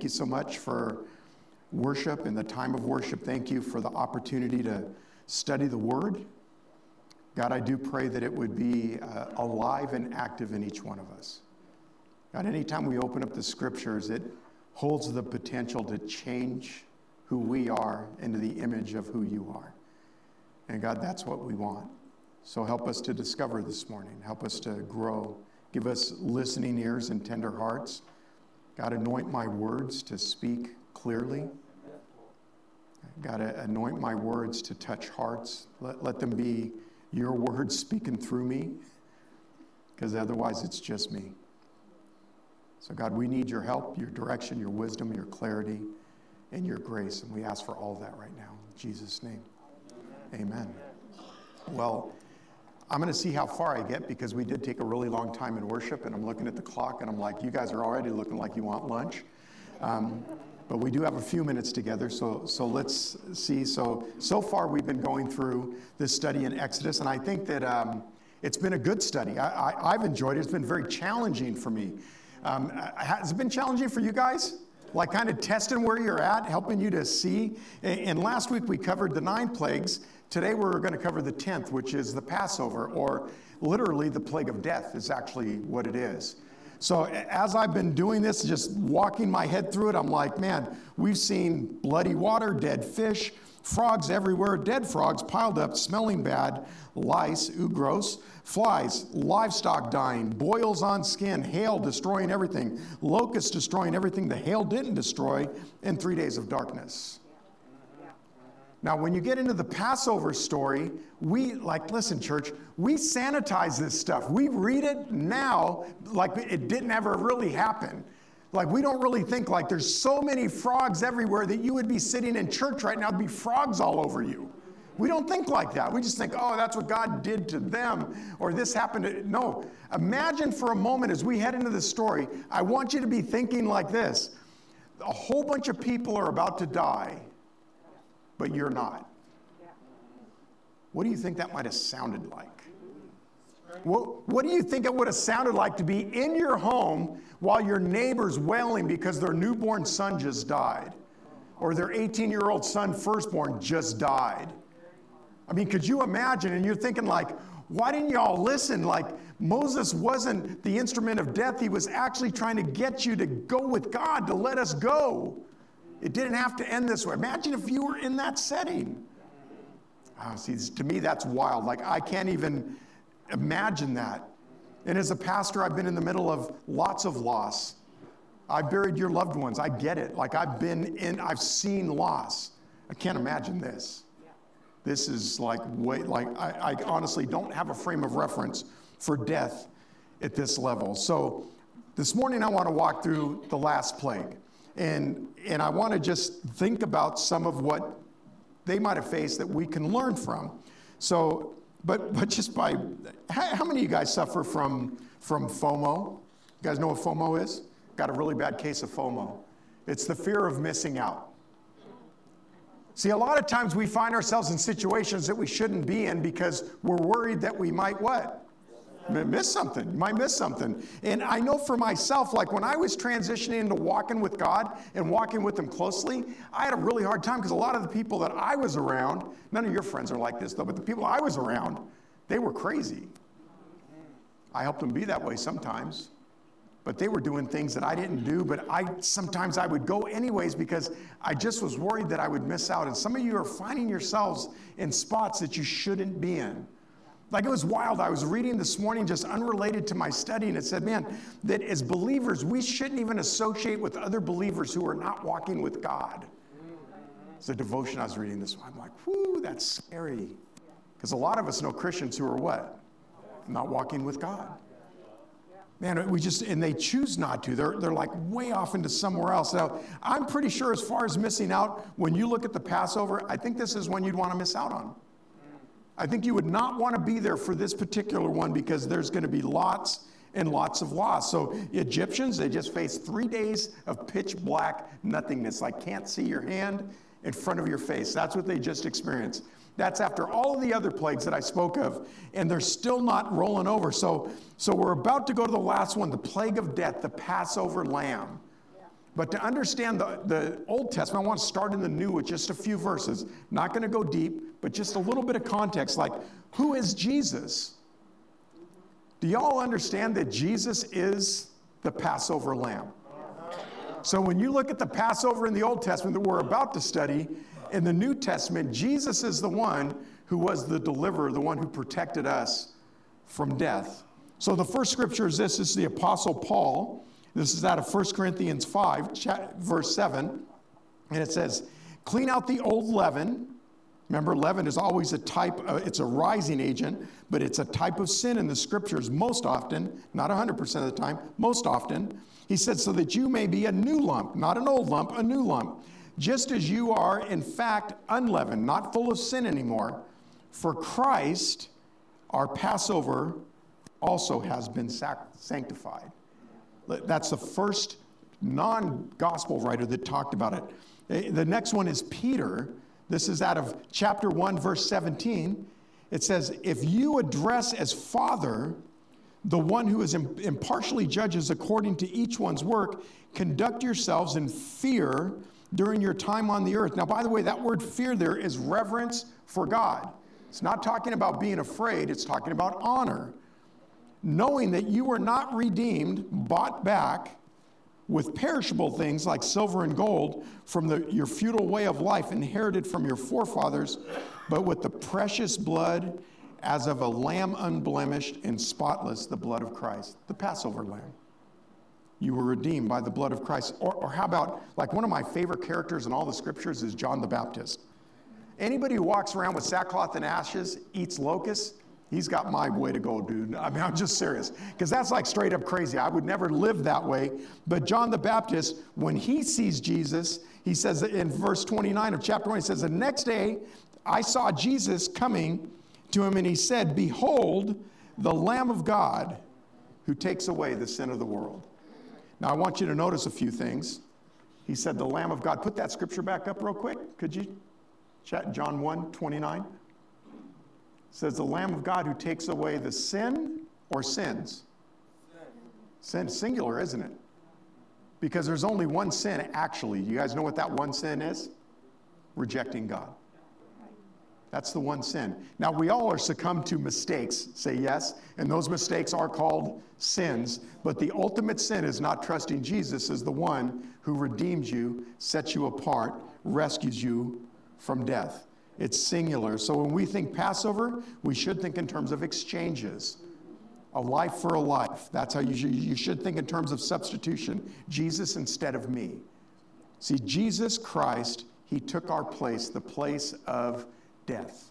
thank you so much for worship and the time of worship. Thank you for the opportunity to study the Word. God, I do pray that it would be uh, alive and active in each one of us. God, anytime we open up the scriptures, it holds the potential to change who we are into the image of who you are. And God, that's what we want. So help us to discover this morning. Help us to grow. Give us listening ears and tender hearts. God, anoint my words to speak clearly. God, anoint my words to touch hearts. Let, let them be your words speaking through me, because otherwise it's just me. So, God, we need your help, your direction, your wisdom, your clarity, and your grace. And we ask for all that right now. In Jesus' name. Amen. Well, I'm going to see how far I get because we did take a really long time in worship, and I'm looking at the clock and I'm like, you guys are already looking like you want lunch. Um, but we do have a few minutes together, so, so let's see. So, so far we've been going through this study in Exodus, and I think that um, it's been a good study. I, have enjoyed it. It's been very challenging for me. Um, has it been challenging for you guys? Like kind of testing where you're at, helping you to see. And last week we covered the nine plagues. Today we're going to cover the 10th, which is the Passover, or literally the plague of death, is actually what it is. So as I've been doing this, just walking my head through it, I'm like, man, we've seen bloody water, dead fish, frogs everywhere, dead frogs piled up, smelling bad, lice, ooh, gross, flies, livestock dying, boils on skin, hail destroying everything, locusts destroying everything the hail didn't destroy, and three days of darkness. Now, when you get into the Passover story, we, like, listen, church, we sanitize this stuff. We read it now like it didn't ever really happen. Like, we don't really think, like, there's so many frogs everywhere that you would be sitting in church right now, there'd be frogs all over you. We don't think like that. We just think, oh, that's what God did to them, or this happened to. No. Imagine for a moment as we head into the story, I want you to be thinking like this a whole bunch of people are about to die but you're not. What do you think that might have sounded like? What, what do you think it would have sounded like to be in your home while your neighbor's wailing because their newborn son just died? Or their 18 year old son, firstborn, just died? I mean, could you imagine? And you're thinking, like, why didn't y'all listen? Like, Moses wasn't the instrument of death. He was actually trying to get you to go with God, to let us go. It didn't have to end this way. Imagine if you were in that setting. Oh, see, to me, that's wild. Like, I can't even imagine that. And as a pastor, I've been in the middle of lots of loss. I buried your loved ones. I get it. Like, I've been in, I've seen loss. I can't imagine this. This is like, way, like, I, I honestly don't have a frame of reference for death at this level. So, this morning, I want to walk through the last plague. And, and I want to just think about some of what they might have faced that we can learn from. So, but, but just by, how, how many of you guys suffer from, from FOMO? You guys know what FOMO is? Got a really bad case of FOMO. It's the fear of missing out. See, a lot of times we find ourselves in situations that we shouldn't be in because we're worried that we might what? Miss something. You might miss something. And I know for myself, like when I was transitioning into walking with God and walking with Him closely, I had a really hard time because a lot of the people that I was around, none of your friends are like this though, but the people I was around, they were crazy. I helped them be that way sometimes. But they were doing things that I didn't do, but I sometimes I would go anyways because I just was worried that I would miss out. And some of you are finding yourselves in spots that you shouldn't be in. Like it was wild. I was reading this morning, just unrelated to my study, and it said, man, that as believers, we shouldn't even associate with other believers who are not walking with God. It's a devotion I was reading this one. I'm like, whoo, that's scary. Because a lot of us know Christians who are what? Not walking with God. Man, we just, and they choose not to. They're, they're like way off into somewhere else. Now, I'm pretty sure as far as missing out, when you look at the Passover, I think this is one you'd want to miss out on. I think you would not want to be there for this particular one because there's going to be lots and lots of loss. So, Egyptians, they just faced three days of pitch black nothingness. Like, can't see your hand in front of your face. That's what they just experienced. That's after all of the other plagues that I spoke of, and they're still not rolling over. So, so we're about to go to the last one the plague of death, the Passover lamb. But to understand the, the Old Testament, I want to start in the New with just a few verses. Not going to go deep, but just a little bit of context like, who is Jesus? Do y'all understand that Jesus is the Passover lamb? So when you look at the Passover in the Old Testament that we're about to study, in the New Testament, Jesus is the one who was the deliverer, the one who protected us from death. So the first scripture is this, this is the Apostle Paul. This is out of 1 Corinthians 5, verse 7. And it says, Clean out the old leaven. Remember, leaven is always a type, of, it's a rising agent, but it's a type of sin in the scriptures most often, not 100% of the time, most often. He said, so that you may be a new lump, not an old lump, a new lump, just as you are, in fact, unleavened, not full of sin anymore. For Christ, our Passover, also has been sanctified. That's the first non gospel writer that talked about it. Eh, the next one is Peter. This is out of chapter 1, verse 17. It says, If you address as Father the one who is impartially judges according to each one's work, conduct yourselves in fear during your time on the earth. Now, by the way, that word fear there is reverence for God. It's not talking about being afraid, it's talking about honor knowing that you were not redeemed, bought back with perishable things like silver and gold from the, your futile way of life inherited from your forefathers, but with the precious blood as of a lamb unblemished and spotless, the blood of Christ, the Passover lamb. You were redeemed by the blood of Christ. Or, or how about, like one of my favorite characters in all the scriptures is John the Baptist. Anybody who walks around with sackcloth and ashes, eats locusts, He's got my way to go, dude. I mean, I'm just serious. Because that's like straight up crazy. I would never live that way. But John the Baptist, when he sees Jesus, he says in verse 29 of chapter 1, he says, The next day I saw Jesus coming to him, and he said, Behold, the Lamb of God who takes away the sin of the world. Now, I want you to notice a few things. He said, The Lamb of God. Put that scripture back up real quick. Could you? Chat John 1 29 says the Lamb of God who takes away the sin or sins? Sin, singular, isn't it? Because there's only one sin, actually. You guys know what that one sin is? Rejecting God. That's the one sin. Now, we all are succumbed to mistakes, say yes, and those mistakes are called sins. But the ultimate sin is not trusting Jesus as the one who redeems you, sets you apart, rescues you from death. It's singular. So when we think Passover, we should think in terms of exchanges. A life for a life. That's how you should, you should think in terms of substitution. Jesus instead of me. See, Jesus Christ, He took our place, the place of death.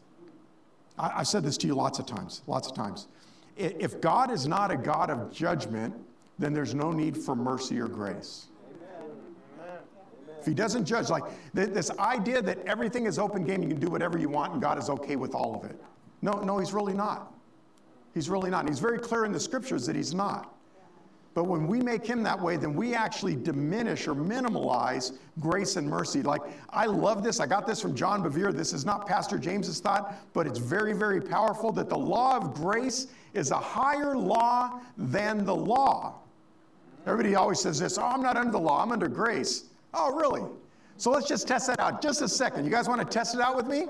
I, I've said this to you lots of times, lots of times. If God is not a God of judgment, then there's no need for mercy or grace. If he doesn't judge, like this idea that everything is open game, you can do whatever you want and God is okay with all of it. No, no, he's really not. He's really not. And he's very clear in the scriptures that he's not. But when we make him that way, then we actually diminish or minimalize grace and mercy. Like, I love this. I got this from John Bevere. This is not Pastor James's thought, but it's very, very powerful that the law of grace is a higher law than the law. Everybody always says this oh, I'm not under the law, I'm under grace. Oh, really? So let's just test that out just a second. You guys want to test it out with me?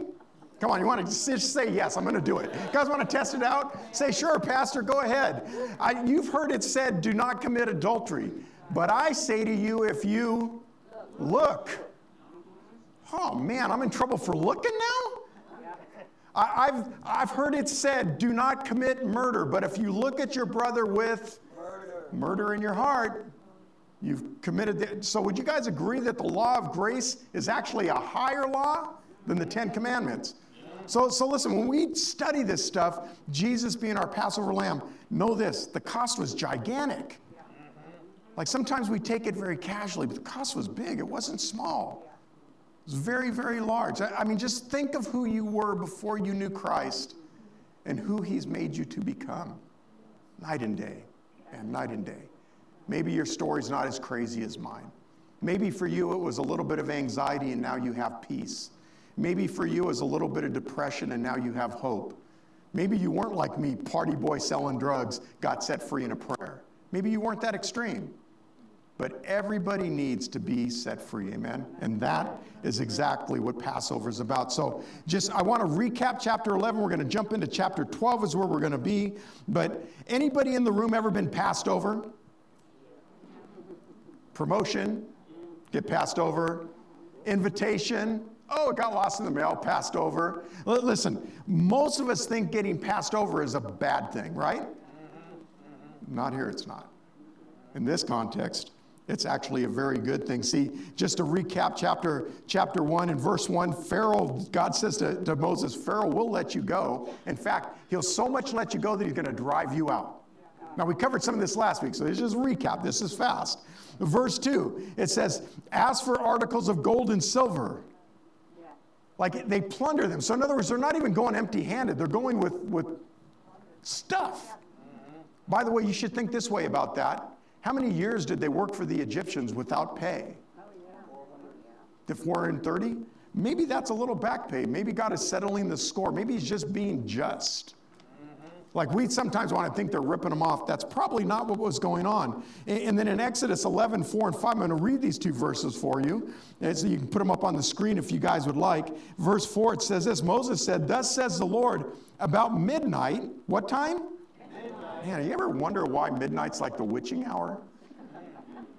Come on, you want to just say yes, I'm going to do it. You guys want to test it out? Say, sure, Pastor, go ahead. I, you've heard it said, do not commit adultery. But I say to you, if you look, oh man, I'm in trouble for looking now? I, have I've heard it said, do not commit murder. But if you look at your brother with murder, murder in your heart, You've committed. The, so, would you guys agree that the law of grace is actually a higher law than the Ten Commandments? So, so listen, when we study this stuff, Jesus being our Passover lamb, know this the cost was gigantic. Like sometimes we take it very casually, but the cost was big, it wasn't small. It was very, very large. I, I mean, just think of who you were before you knew Christ and who He's made you to become night and day, and night and day. Maybe your story's not as crazy as mine. Maybe for you it was a little bit of anxiety and now you have peace. Maybe for you it was a little bit of depression and now you have hope. Maybe you weren't like me, party boy selling drugs, got set free in a prayer. Maybe you weren't that extreme. but everybody needs to be set free. Amen. And that is exactly what Passover is about. So, just I want to recap chapter 11. We're going to jump into chapter 12, is where we're going to be. But anybody in the room ever been passed over? Promotion, get passed over. Invitation, oh, it got lost in the mail, passed over. Listen, most of us think getting passed over is a bad thing, right? Not here, it's not. In this context, it's actually a very good thing. See, just to recap chapter, chapter 1 and verse 1, Pharaoh, God says to, to Moses, Pharaoh will let you go. In fact, he'll so much let you go that he's going to drive you out. Now, we covered some of this last week, so this is just recap. This is fast. Verse 2, it says, As for articles of gold and silver, like they plunder them. So, in other words, they're not even going empty handed, they're going with, with stuff. By the way, you should think this way about that. How many years did they work for the Egyptians without pay? The 430? Maybe that's a little back pay. Maybe God is settling the score. Maybe He's just being just. Like we sometimes want to think they're ripping them off. That's probably not what was going on. And then in Exodus 11, 4 and 5, I'm going to read these two verses for you. And so you can put them up on the screen if you guys would like. Verse 4, it says this Moses said, Thus says the Lord, about midnight, what time? Man, you ever wonder why midnight's like the witching hour?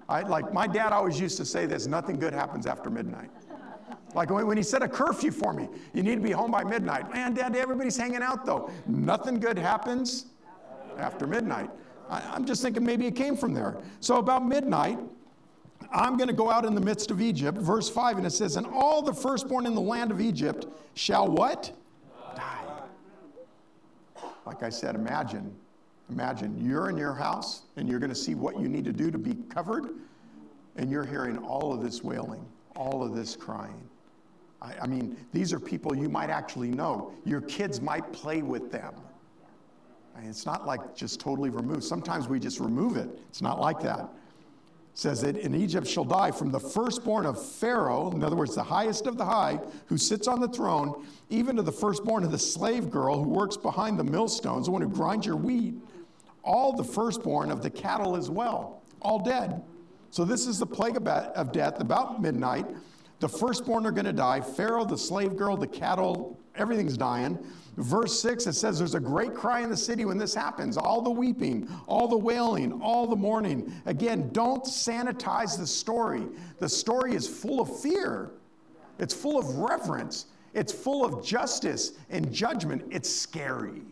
I, like my dad always used to say this nothing good happens after midnight. Like when he set a curfew for me, you need to be home by midnight. Man, dad, everybody's hanging out though. Nothing good happens after midnight. I, I'm just thinking maybe it came from there. So about midnight, I'm going to go out in the midst of Egypt. Verse 5, and it says, And all the firstborn in the land of Egypt shall what? Die. Like I said, imagine Imagine you're in your house and you're going to see what you need to do to be covered, and you're hearing all of this wailing, all of this crying. I, I mean, these are people you might actually know. Your kids might play with them. I mean, it's not like just totally removed. Sometimes we just remove it. It's not like that It says that in Egypt shall die from the firstborn of Pharaoh, in other words, the highest of the high, who sits on the throne, even to the firstborn of the slave girl who works behind the millstones, the one who grinds your wheat, all the firstborn of the cattle as well, all dead. So this is the plague of death about midnight. The firstborn are going to die. Pharaoh, the slave girl, the cattle, everything's dying. Verse 6, it says, There's a great cry in the city when this happens. All the weeping, all the wailing, all the mourning. Again, don't sanitize the story. The story is full of fear, it's full of reverence, it's full of justice and judgment. It's scary.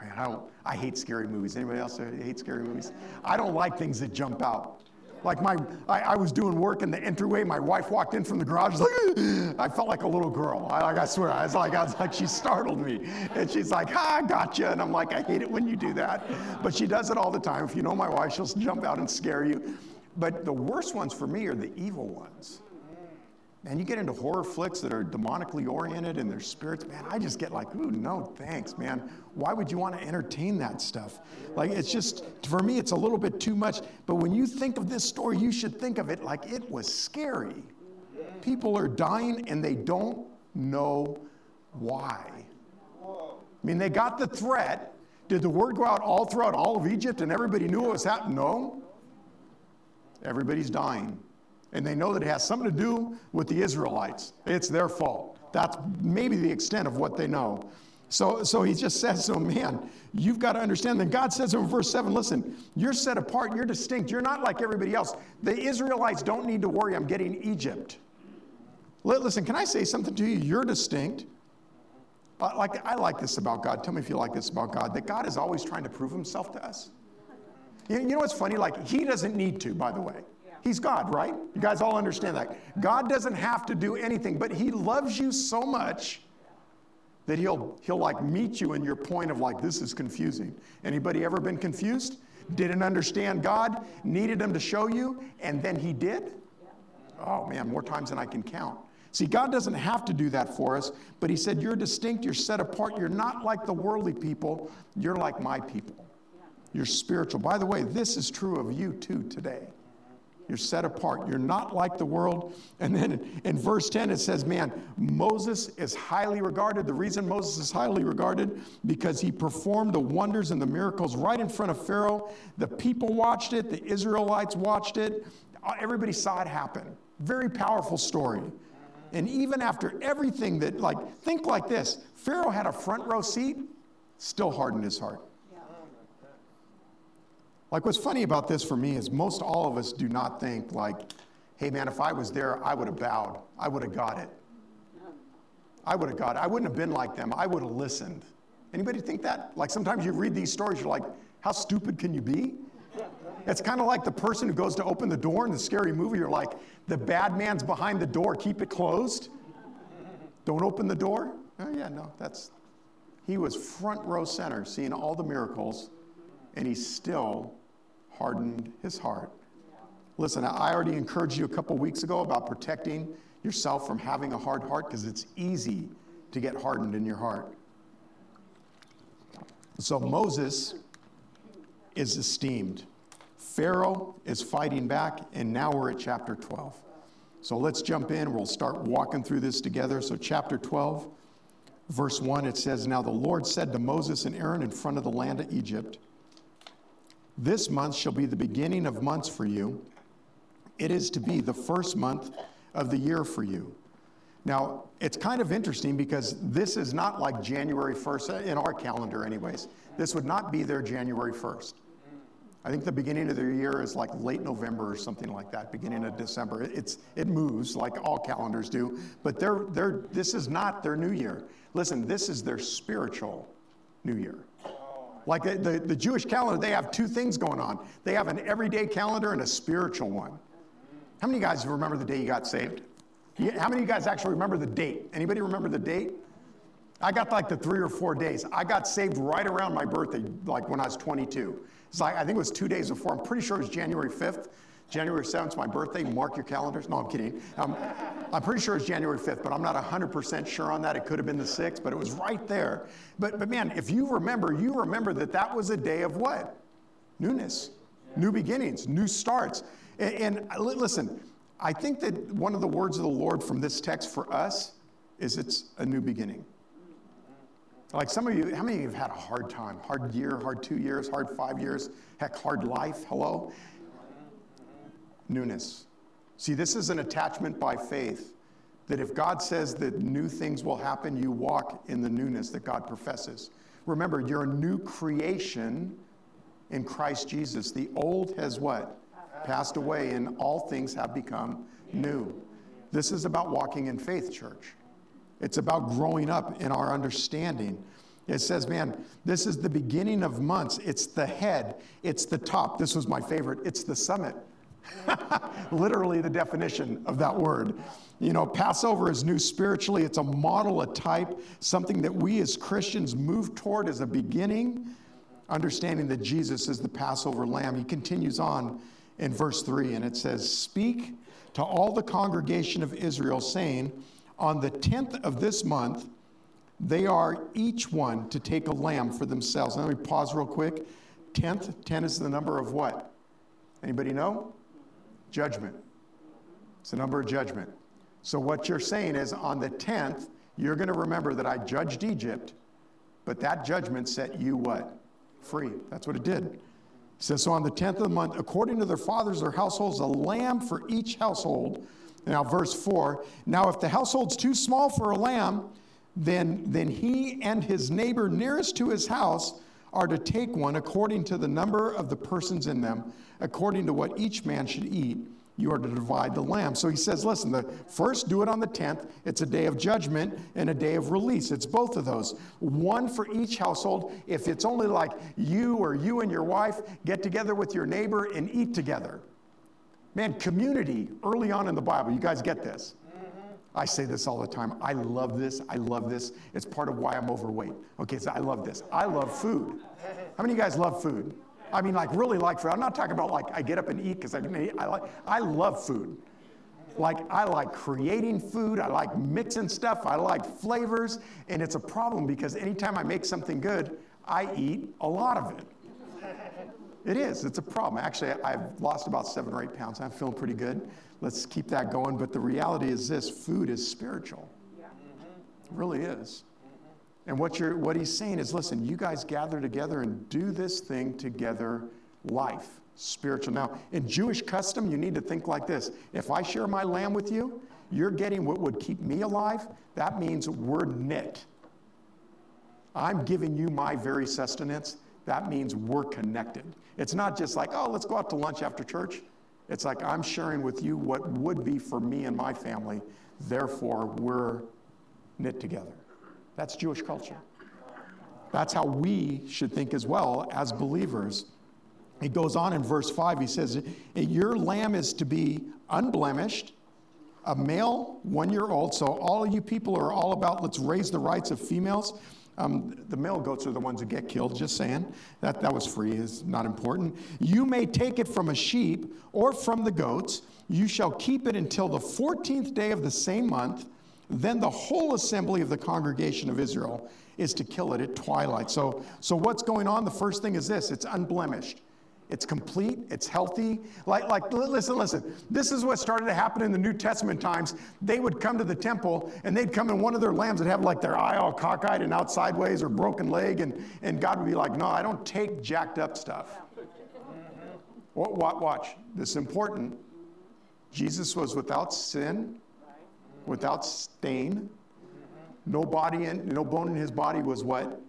I, don't, I hate scary movies. Anybody else hate scary movies? I don't like things that jump out. Like my, I, I, was doing work in the entryway. My wife walked in from the garage. Like, I felt like a little girl. I, like, I swear, I was like, I was like, she startled me, and she's like, "Ha, I gotcha." And I'm like, I hate it when you do that, but she does it all the time. If you know my wife, she'll jump out and scare you. But the worst ones for me are the evil ones. And you get into horror flicks that are demonically oriented and their spirits, man, I just get like, ooh, no thanks, man. Why would you want to entertain that stuff? Like, it's just, for me, it's a little bit too much. But when you think of this story, you should think of it like it was scary. People are dying and they don't know why. I mean, they got the threat. Did the word go out all throughout all of Egypt and everybody knew what was happening? No. Everybody's dying and they know that it has something to do with the Israelites. It's their fault. That's maybe the extent of what they know. So, so he just says to him, man, you've got to understand. Then God says in verse 7, listen, you're set apart, you're distinct, you're not like everybody else. The Israelites don't need to worry, I'm getting Egypt. Listen, can I say something to you? You're distinct. Uh, like, I like this about God. Tell me if you like this about God that God is always trying to prove himself to us. You know what's funny? Like, he doesn't need to, by the way. He's God, right? You guys all understand that. God doesn't have to do anything, but He loves you so much that He'll He'll like meet you in your point of like this is confusing. Anybody ever been confused? Didn't understand God, needed Him to show you, and then He did? Oh man, more times than I can count. See, God doesn't have to do that for us, but He said, You're distinct, you're set apart, you're not like the worldly people, you're like my people. You're spiritual. By the way, this is true of you too today. You're set apart. You're not like the world. And then in verse 10, it says, Man, Moses is highly regarded. The reason Moses is highly regarded, because he performed the wonders and the miracles right in front of Pharaoh. The people watched it, the Israelites watched it. Everybody saw it happen. Very powerful story. And even after everything that, like, think like this Pharaoh had a front row seat, still hardened his heart. Like, what's funny about this for me is most all of us do not think, like, hey, man, if I was there, I would have bowed. I would have got it. I would have got it. I wouldn't have been like them. I would have listened. Anybody think that? Like, sometimes you read these stories, you're like, how stupid can you be? It's kind of like the person who goes to open the door in the scary movie. You're like, the bad man's behind the door, keep it closed. Don't open the door. Oh, yeah, no, that's. He was front row center, seeing all the miracles, and he still hardened his heart. Listen, I already encouraged you a couple weeks ago about protecting yourself from having a hard heart because it's easy to get hardened in your heart. So Moses is esteemed. Pharaoh is fighting back, and now we're at chapter 12. So let's jump in. We'll start walking through this together. So, chapter 12, verse 1, it says Now the Lord said to Moses and Aaron in front of the land of Egypt, This month shall be the beginning of months for you. It is to be the first month of the year for you. Now, it's kind of interesting because this is not like January 1st, uh, in our calendar, anyways. This would not be their January 1st. I think the beginning of the year is like late November or something like that, beginning of December. It's, it moves like all calendars do, but they're, they're, this is not their new year. Listen, this is their spiritual new year. Like the, the, the Jewish calendar, they have two things going on they have an everyday calendar and a spiritual one. How many guys remember the day you got saved? How many of you guys actually remember the date? Anybody remember the date? I got like the three or four days. I got saved right around my birthday, like when I was 22. It's like, I think it was two days before. I'm pretty sure it was January 5th. January 7th is my birthday. Mark your calendars. No, I'm kidding. Um, I'm pretty sure it's January 5th, but I'm not 100% sure on that. It could have been the 6th, but it was right there. But, but man, if you remember, you remember that that was a day of what? Newness, new beginnings, new starts. And, and listen, I think that one of the words of the Lord from this text for us is it's a new beginning. Like some of you, how many of you have had a hard time? Hard year, hard two years, hard five years, heck, hard life? Hello? Newness. See, this is an attachment by faith that if God says that new things will happen, you walk in the newness that God professes. Remember, you're a new creation in Christ Jesus. The old has what? Passed away, and all things have become new. This is about walking in faith, church. It's about growing up in our understanding. It says, man, this is the beginning of months. It's the head, it's the top. This was my favorite. It's the summit. Literally, the definition of that word. You know, Passover is new spiritually. It's a model, a type, something that we as Christians move toward as a beginning, understanding that Jesus is the Passover lamb. He continues on in verse 3, and it says, Speak to all the congregation of Israel, saying, on the 10th of this month, they are each one to take a lamb for themselves. Let me pause real quick. 10th, 10 is the number of what? Anybody know? Judgment. It's the number of judgment. So what you're saying is on the 10th, you're going to remember that I judged Egypt, but that judgment set you what? Free. That's what it did. It says, so on the 10th of the month, according to their fathers, their households, a lamb for each household now, verse 4 Now, if the household's too small for a lamb, then, then he and his neighbor nearest to his house are to take one according to the number of the persons in them, according to what each man should eat. You are to divide the lamb. So he says, listen, the first do it on the 10th. It's a day of judgment and a day of release. It's both of those. One for each household. If it's only like you or you and your wife get together with your neighbor and eat together, Man, community early on in the Bible, you guys get this. I say this all the time. I love this. I love this. It's part of why I'm overweight. Okay, so I love this. I love food. How many of you guys love food? I mean, like really like food. I'm not talking about like I get up and eat because I can eat. I like. I love food. Like I like creating food. I like mixing stuff. I like flavors, and it's a problem because anytime I make something good, I eat a lot of it. It is. It's a problem. Actually, I've lost about seven or eight pounds. I'm feeling pretty good. Let's keep that going. But the reality is this food is spiritual. It really is. And what, you're, what he's saying is listen, you guys gather together and do this thing together, life, spiritual. Now, in Jewish custom, you need to think like this if I share my lamb with you, you're getting what would keep me alive. That means we're knit. I'm giving you my very sustenance. That means we're connected. It's not just like, oh, let's go out to lunch after church. It's like I'm sharing with you what would be for me and my family. Therefore, we're knit together. That's Jewish culture. That's how we should think as well as believers. He goes on in verse 5, he says, Your lamb is to be unblemished, a male, one year old. So, all you people are all about let's raise the rights of females. Um, the male goats are the ones that get killed, just saying. That, that was free, is not important. You may take it from a sheep or from the goats. You shall keep it until the 14th day of the same month. Then the whole assembly of the congregation of Israel is to kill it at twilight. So, so what's going on? The first thing is this it's unblemished. It's complete, it's healthy. Like, like, listen, listen. This is what started to happen in the New Testament times. They would come to the temple and they'd come in one of their lambs that have like their eye all cockeyed and out sideways or broken leg, and, and God would be like, No, I don't take jacked up stuff. What what watch, this is important. Jesus was without sin, without stain. No body in, no bone in his body was what?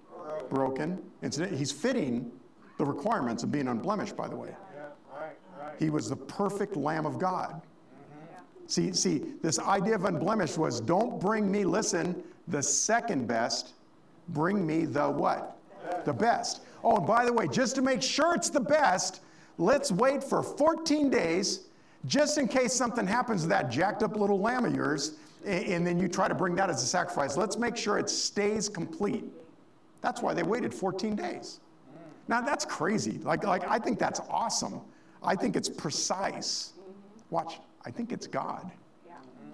Broken. He's fitting the requirements of being unblemished, by the way. He was the perfect Lamb of God. See, see, this idea of unblemished was don't bring me, listen, the second best, bring me the what? The best. Oh, and by the way, just to make sure it's the best, let's wait for 14 days just in case something happens to that jacked up little lamb of yours, and then you try to bring that as a sacrifice. Let's make sure it stays complete. That's why they waited 14 days. Now that's crazy. Like, like I think that's awesome. I think it's precise. Watch, I think it's God.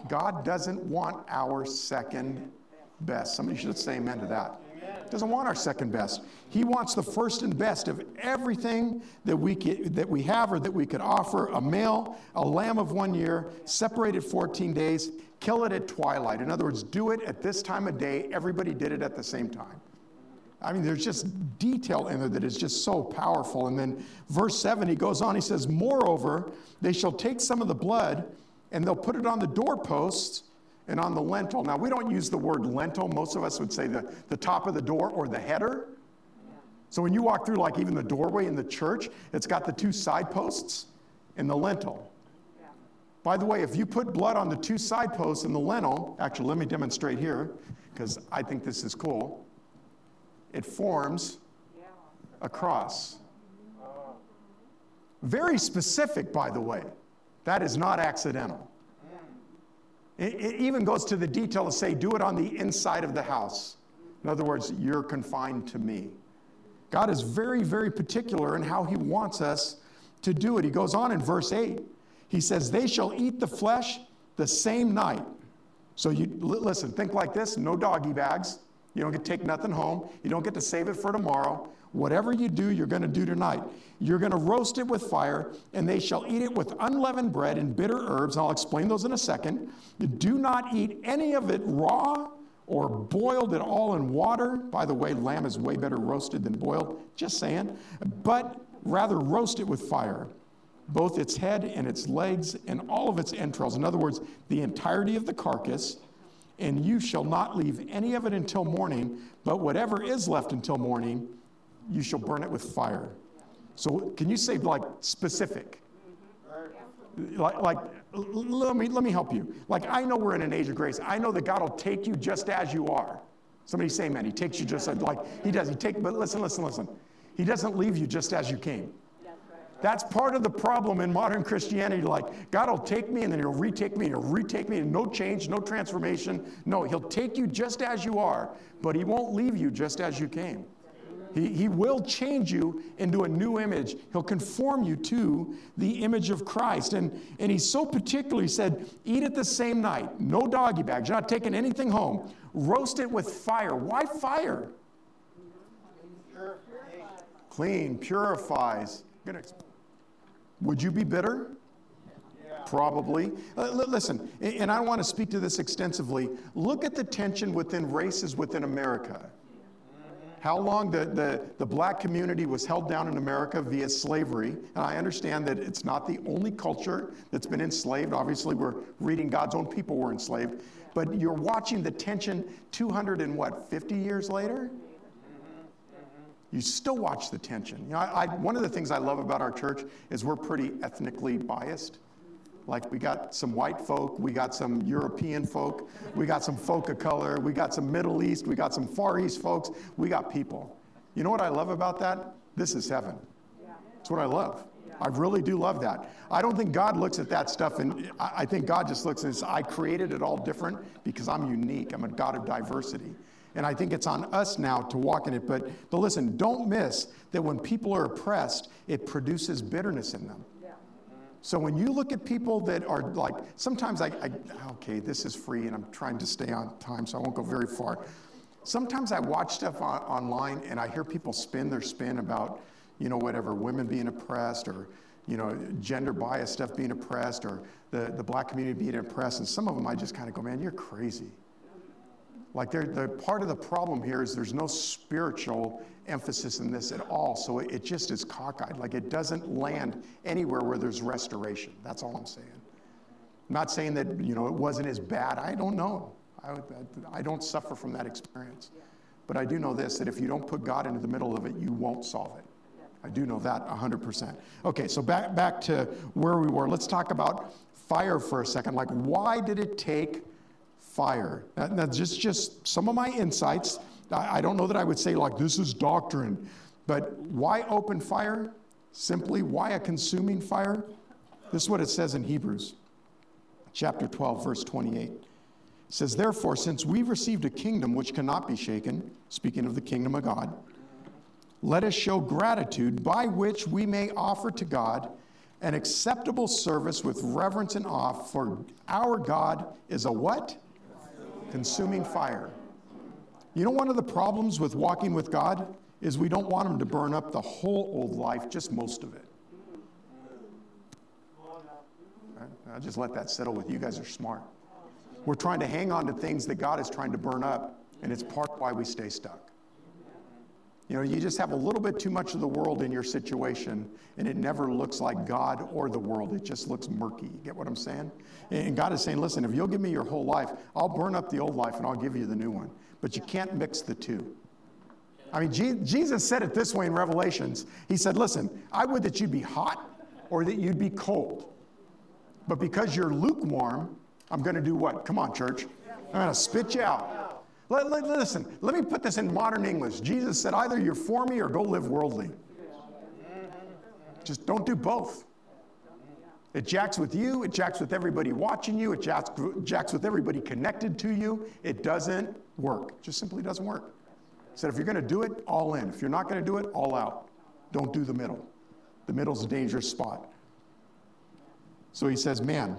God doesn't want our second best. Somebody should say amen to that. Doesn't want our second best. He wants the first and best of everything that we, can, that we have or that we could offer a male, a lamb of one year, separated 14 days, kill it at twilight. In other words, do it at this time of day. Everybody did it at the same time. I mean, there's just detail in there that is just so powerful. And then verse 7, he goes on, he says, Moreover, they shall take some of the blood and they'll put it on the doorposts and on the lintel. Now, we don't use the word lintel. Most of us would say the, the top of the door or the header. So when you walk through, like even the doorway in the church, it's got the two side posts and the lintel. By the way, if you put blood on the two side posts and the lintel, actually, let me demonstrate here because I think this is cool it forms a cross. Very specific, by the way. That is not accidental. It, it, even goes to the detail to say, do it on the inside of the house. In other words, you're confined to me. God is very, very particular in how he wants us to do it. He goes on in verse 8. He says, They shall eat the flesh the same night. So you listen, think like this no doggy bags. You don't get to take nothing home. You don't get to save it for tomorrow. Whatever you do, you're going to do tonight. You're going to roast it with fire, and they shall eat it with unleavened bread and bitter herbs. I'll explain those in a second. Do not eat any of it raw or boiled at all in water. By the way, lamb is way better roasted than boiled, just saying. But rather roast it with fire, both its head and its legs and all of its entrails. In other words, the entirety of the carcass and you shall not leave any of it until morning, but whatever is left until morning, you shall burn it with fire. So, can you say like specific? Like, like let, me, let me help you. Like, I know we're in an age of grace. I know that God will take you just as you are. Somebody say, man, He takes you just like He does. He take, but listen, listen, listen. He doesn't leave you just as you came. That's part of the problem in modern Christianity. Like, God will take me and then He'll retake me and He'll retake me and no change, no transformation. No, He'll take you just as you are, but He won't leave you just as you came. He, he will change you into a new image. He'll conform you to the image of Christ. And, and He so particularly said, Eat it the same night, no doggy bags, you're not taking anything home. Roast it with fire. Why fire? Clean, purifies Gonna, would you be bitter? Probably. Uh, listen, and I want to speak to this extensively. Look at the tension within races within America. How long the, the, the black community was held down in America via slavery. And I understand that it's not the only culture that's been enslaved. Obviously, we're reading God's own people were enslaved. But you're watching the tension 200 and what, 50 years later? You still watch the tension. You know, I, I, one of the things I love about our church is we're pretty ethnically biased. Like we got some white folk, we got some European folk, we got some folk of color, we got some Middle East, we got some Far East folks, we got people. You know what I love about that? This is heaven. That's what I love. I really do love that. I don't think God looks at that stuff and I think God just looks and says, I created it all different because I'm unique. I'm a God of diversity. And I think it's on us now to walk in it. But, but listen, don't miss that when people are oppressed, it produces bitterness in them. So when you look at people that are like, sometimes I, I, okay, this is free and I'm trying to stay on time, so I won't go very far. Sometimes I watch stuff on, online and I hear people spin their spin about, you know, whatever, women being oppressed or, you know, gender bias stuff being oppressed or the, the black community being oppressed. And some of them I just kind of go, man, you're crazy. Like, the part of the problem here is there's no spiritual emphasis in this at all. So it, it just is cockeyed. Like, it doesn't land anywhere where there's restoration. That's all I'm saying. I'm not saying that, you know, it wasn't as bad. I don't know. I, I don't suffer from that experience. But I do know this that if you don't put God into the middle of it, you won't solve it. I do know that 100%. Okay, so back, back to where we were. Let's talk about fire for a second. Like, why did it take fire. That, that's just, just some of my insights. I, I don't know that I would say, like, this is doctrine, but why open fire? Simply, why a consuming fire? This is what it says in Hebrews chapter 12, verse 28. It says, Therefore, since we've received a kingdom which cannot be shaken, speaking of the kingdom of God, let us show gratitude by which we may offer to God an acceptable service with reverence and awe, for our God is a what? Consuming fire. You know, one of the problems with walking with God is we don't want Him to burn up the whole old life, just most of it. I'll just let that settle with you. You guys are smart. We're trying to hang on to things that God is trying to burn up, and it's part why we stay stuck. You know, you just have a little bit too much of the world in your situation, and it never looks like God or the world. It just looks murky. You get what I'm saying? And God is saying, listen, if you'll give me your whole life, I'll burn up the old life and I'll give you the new one. But you can't mix the two. I mean, Jesus said it this way in Revelations. He said, listen, I would that you'd be hot or that you'd be cold. But because you're lukewarm, I'm going to do what? Come on, church. I'm going to spit you out. Let, let, listen, let me put this in modern English. Jesus said, either you're for me or go live worldly. Just don't do both. It jacks with you, it jacks with everybody watching you, it jacks, jacks with everybody connected to you. It doesn't work. It just simply doesn't work. Said, if you're going to do it, all in. If you're not going to do it, all out. Don't do the middle. The middle's a dangerous spot. So he says, Man,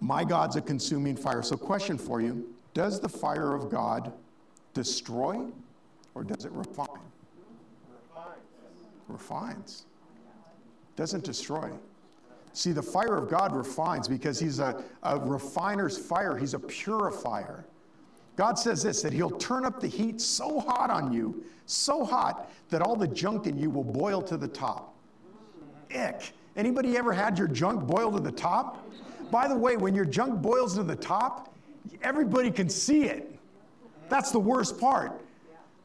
my God's a consuming fire. So, question for you does the fire of God destroy or does it refine? Refines. Refines. Doesn't destroy. See, the fire of God refines because He's a, a refiner's fire, He's a purifier. God says this that He'll turn up the heat so hot on you, so hot that all the junk in you will boil to the top. Ick. Anybody ever had your junk boil to the top? By the way, when your junk boils to the top, everybody can see it. That's the worst part.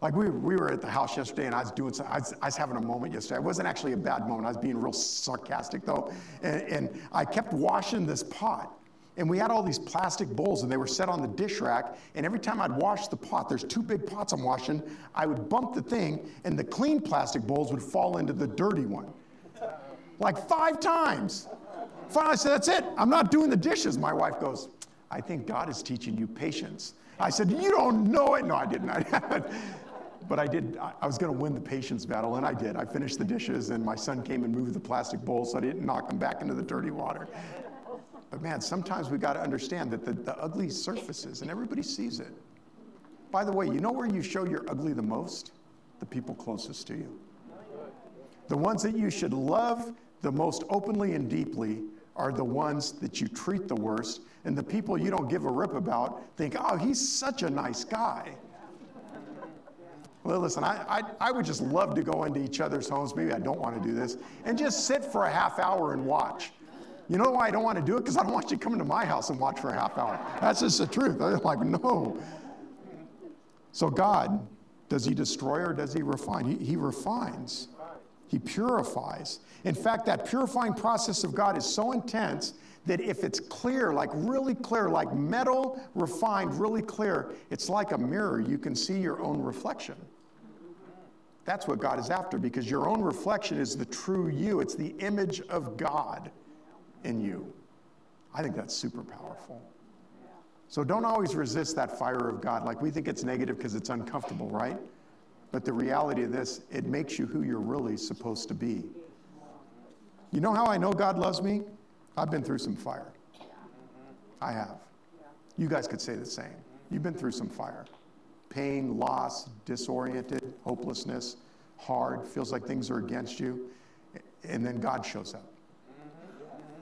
Like we, we were at the house yesterday and I was doing some, I was, I was having a moment yesterday. It wasn't actually a bad moment. I was being real sarcastic though. And, and I kept washing this pot. And we had all these plastic bowls and they were set on the dish rack. And every time I'd wash the pot, there's two big pots I'm washing, I would bump the thing and the clean plastic bowls would fall into the dirty one. Like five times. Finally, I said, That's it. I'm not doing the dishes. My wife goes, I think God is teaching you patience. I said, You don't know it. No, I didn't. but I did. I was going to win the patience battle, and I did. I finished the dishes, and my son came and moved the plastic bowl so I didn't knock them back into the dirty water. But man, sometimes we got to understand that the, the ugly surfaces, and everybody sees it. By the way, you know where you show you're ugly the most? The people closest to you. The ones that you should love the most openly and deeply are the ones that you treat the worst. And the people you don't give a rip about think, oh, he's such a nice guy. Well, listen, I, I, I, would just love to go into each other's homes. Maybe I don't want to do this. And just sit for a half hour and watch. You know why I don't want to do it? Because I don't want you coming to my house and watch for a half hour. That's just the truth. I'm like, no. So, God, does He destroy or does He refine? He, he refines, He purifies. In fact, that purifying process of God is so intense that if it's clear, like really clear, like metal refined, really clear, it's like a mirror. You can see your own reflection. That's what God is after because your own reflection is the true you. It's the image of God in you. I think that's super powerful. So don't always resist that fire of God. Like we think it's negative because it's uncomfortable, right? But the reality of this, it makes you who you're really supposed to be. You know how I know God loves me? I've been through some fire. I have. You guys could say the same. You've been through some fire pain, loss, disoriented, hopelessness, hard, feels like things are against you. And then God shows up.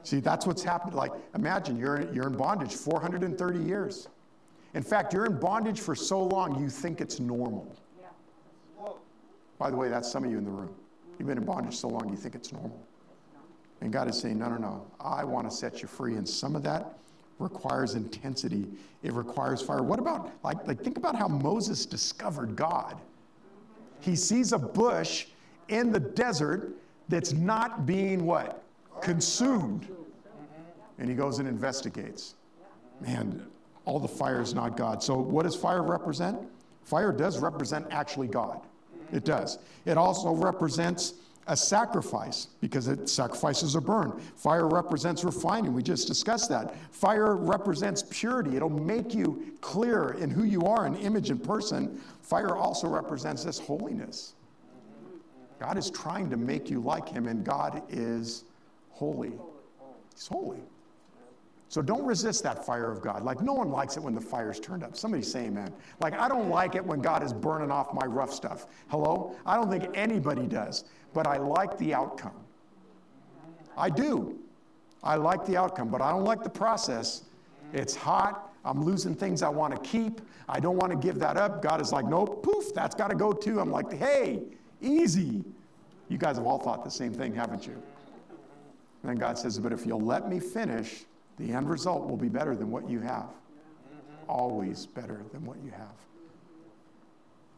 See, that's what's happened. Like, imagine you're, you're in bondage 430 years. In fact, you're in bondage for so long you think it's normal. By the way, that's some of you in the room. You've been in bondage so long you think it's normal. And God is saying, no, no, no, I want to set you free. And some of that requires intensity, it requires fire. What about, like, like think about how Moses discovered God. He sees a bush in the desert that's not being what? Consumed. And he goes and investigates. Man, all the fire is not God. So, what does fire represent? Fire does represent actually God. It does. It also represents a sacrifice because it, sacrifices are burned. Fire represents refining. We just discussed that. Fire represents purity. It'll make you clear in who you are, an image and person. Fire also represents this holiness. God is trying to make you like Him, and God is holy. He's holy. So don't resist that fire of God. Like, no one likes it when the fire's turned up. Somebody say amen. Like, I don't like it when God is burning off my rough stuff. Hello? I don't think anybody does but I like the outcome. I do. I like the outcome, but I don't like the process. It's hot. I'm losing things I want to keep. I don't want to give that up. God is like, nope, poof, that's got to go too. I'm like, hey, easy. You guys have all thought the same thing, haven't you? And then God says, but if you'll let me finish, the end result will be better than what you have. Always better than what you have.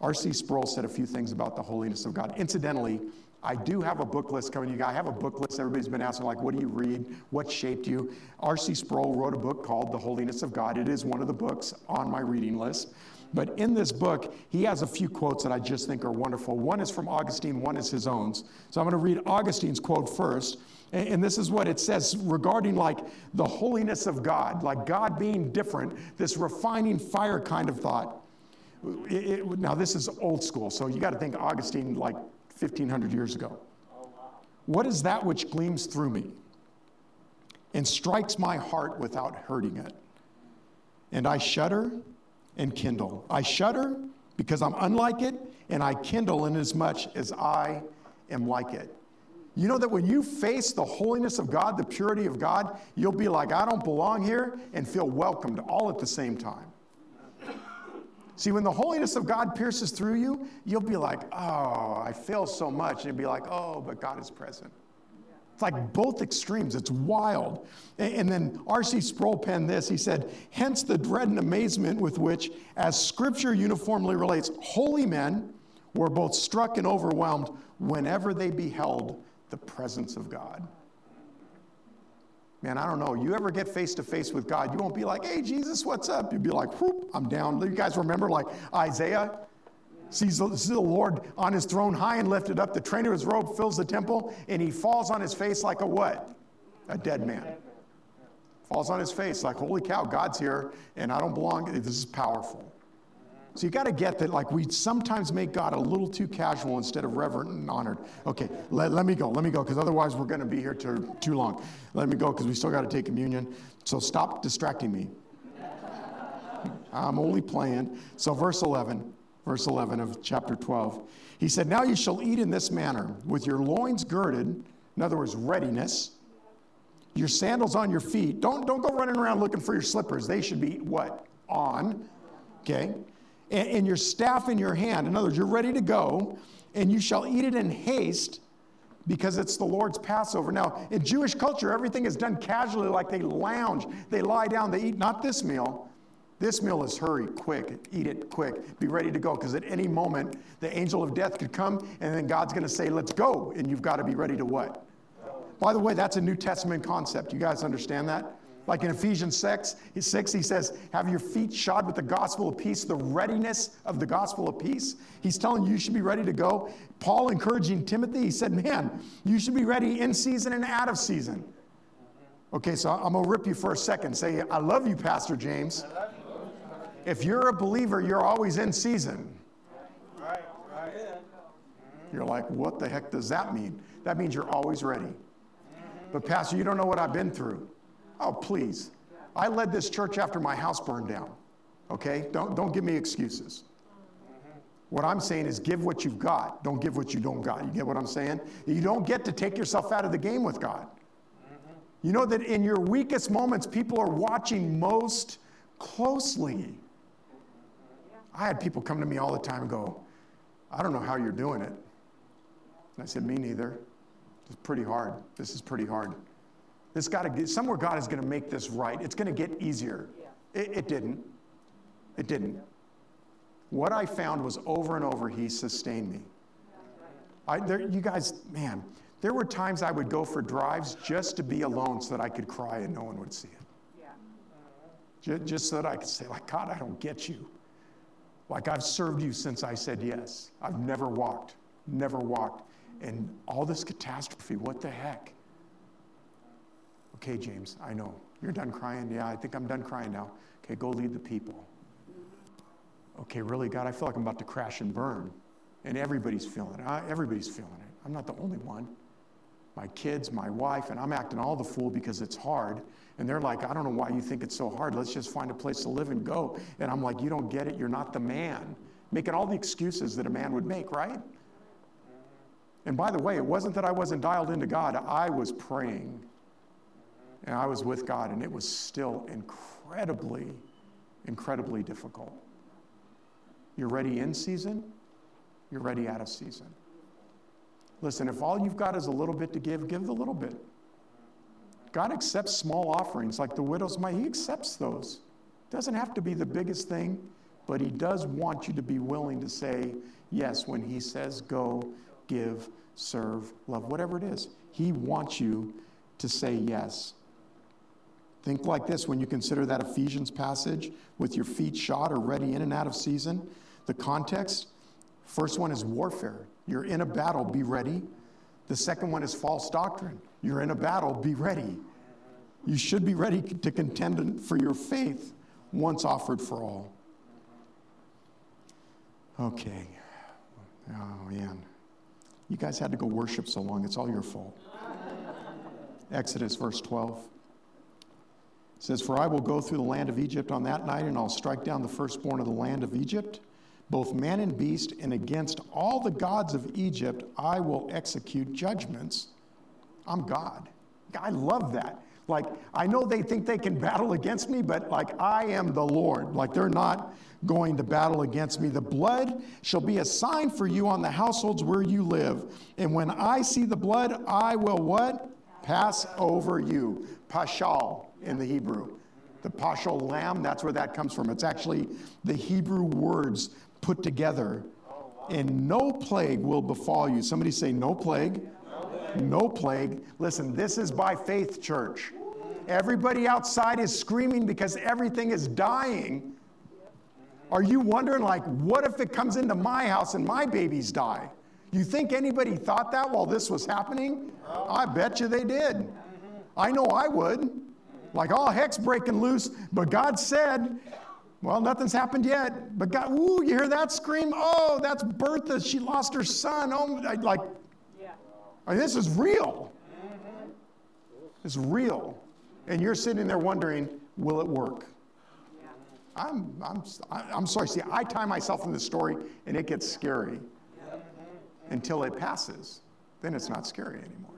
R.C. Sproul said a few things about the holiness of God. Incidentally, I do have a book list coming. You guys, I have a book list. Everybody's been asking, like, what do you read? What shaped you? R.C. Sproul wrote a book called The Holiness of God. It is one of the books on my reading list. But in this book, he has a few quotes that I just think are wonderful. One is from Augustine, one is his own. So I'm going to read Augustine's quote first. And this is what it says regarding like the holiness of God, like God being different, this refining fire kind of thought. It, it, now, this is old school, so you got to think Augustine like 1,500 years ago. What is that which gleams through me and strikes my heart without hurting it? And I shudder and kindle. I shudder because I'm unlike it, and I kindle in as much as I am like it. You know that when you face the holiness of God, the purity of God, you'll be like, I don't belong here, and feel welcomed all at the same time. See, when the holiness of God pierces through you, you'll be like, oh, I fail so much. And you'll be like, oh, but God is present. It's like both extremes. It's wild. And then R.C. Sproul penned this. He said, Hence the dread and amazement with which, as Scripture uniformly relates, holy men were both struck and overwhelmed whenever they beheld the presence of God. Man, I don't know. You ever get face to face with God, you won't be like, hey, Jesus, what's up? You'd be like, whoop, I'm down. You guys remember like Isaiah? Sees the, Lord on his throne high and lifted up. The train of his robe fills the temple, and he falls on his face like a what? A dead man. Falls on his face like, holy cow, God's here, and I don't belong. This is powerful. So you got to get that, like, we sometimes make God a little too casual instead of reverent and honored. Okay, let, let me go, let me go, because otherwise we're going to be here too, too long. Let me go, because we still got to take communion. So stop distracting me. I'm only playing. So, verse 11, verse 11 of chapter 12. He said, Now you shall eat in this manner, with your loins girded, in other words, readiness, your sandals on your feet. Don't, don't go running around looking for your slippers. They should be what? On. Okay? And, and your staff in your hand. In other words, you're ready to go, and you shall eat it in haste because it's the Lord's Passover. Now, in Jewish culture, everything is done casually, like they lounge, they lie down, they eat. Not this meal. This meal is hurry, quick, eat it quick, be ready to go, because at any moment, the angel of death could come, and then God's going to say, Let's go. And you've got to be ready to what? By the way, that's a New Testament concept. You guys understand that? Like in Ephesians 6, 6, he says, Have your feet shod with the gospel of peace, the readiness of the gospel of peace. He's telling you you should be ready to go. Paul encouraging Timothy, he said, Man, you should be ready in season and out of season. Okay, so I'm going to rip you for a second. Say, I love you, Pastor James. If you're a believer, you're always in season. You're like, what the heck does that mean? That means you're always ready. But, Pastor, you don't know what I've been through. Oh, please. I led this church after my house burned down. Okay? Don't, don't give me excuses. What I'm saying is give what you've got. Don't give what you don't got. You get what I'm saying? You don't get to take yourself out of the game with God. You know that in your weakest moments, people are watching most closely. I had people come to me all the time and go, I don't know how you're doing it. And I said, Me neither. It's pretty hard. This is pretty hard. This got to get somewhere. God is going to make this right. It's going to get easier. It, it didn't. It didn't. What I found was over and over, He sustained me. I, there, you guys, man, there were times I would go for drives just to be alone so that I could cry and no one would see it. Just, just so that I could say, like, God, I don't get you. Like, I've served you since I said yes. I've never walked, never walked. And all this catastrophe, what the heck? Okay, James, I know. You're done crying? Yeah, I think I'm done crying now. Okay, go lead the people. Okay, really, God, I feel like I'm about to crash and burn. And everybody's feeling it. Everybody's feeling it. I'm not the only one. My kids, my wife, and I'm acting all the fool because it's hard. And they're like, I don't know why you think it's so hard. Let's just find a place to live and go. And I'm like, you don't get it. You're not the man. Making all the excuses that a man would make, right? And by the way, it wasn't that I wasn't dialed into God, I was praying. And I was with God, and it was still incredibly, incredibly difficult. You're ready in season, you're ready out of season. Listen, if all you've got is a little bit to give, give the little bit. God accepts small offerings like the widow's mite. He accepts those. Doesn't have to be the biggest thing, but He does want you to be willing to say yes when He says go, give, serve, love, whatever it is. He wants you to say yes. Think like this when you consider that Ephesians passage with your feet shod or ready in and out of season. The context first one is warfare. You're in a battle, be ready. The second one is false doctrine. You're in a battle, be ready. You should be ready to contend for your faith once offered for all. Okay. Oh, man. You guys had to go worship so long. It's all your fault. Exodus, verse 12 says, For I will go through the land of Egypt on that night, and I'll strike down the firstborn of the land of Egypt, both man and beast, and against all the gods of Egypt I will execute judgments. I'm God. I love that. Like, I know they think they can battle against me, but like, I am the Lord. Like, they're not going to battle against me. The blood shall be a sign for you on the households where you live. And when I see the blood, I will what? Pass over you. Pashal in the Hebrew. The pashal lamb, that's where that comes from. It's actually the Hebrew words put together. And no plague will befall you. Somebody say, No plague. No plague. Listen, this is by faith, church. Everybody outside is screaming because everything is dying. Are you wondering, like, what if it comes into my house and my babies die? You think anybody thought that while this was happening? I bet you they did. I know I would. Like, all heck's breaking loose, but God said, well, nothing's happened yet. But God, ooh, you hear that scream? Oh, that's Bertha. She lost her son. Oh, like, yeah. I mean, this is real. It's real. And you're sitting there wondering, will it work? I'm, I'm, I'm sorry. See, I tie myself in the story and it gets scary. until it passes. Then it's not scary anymore.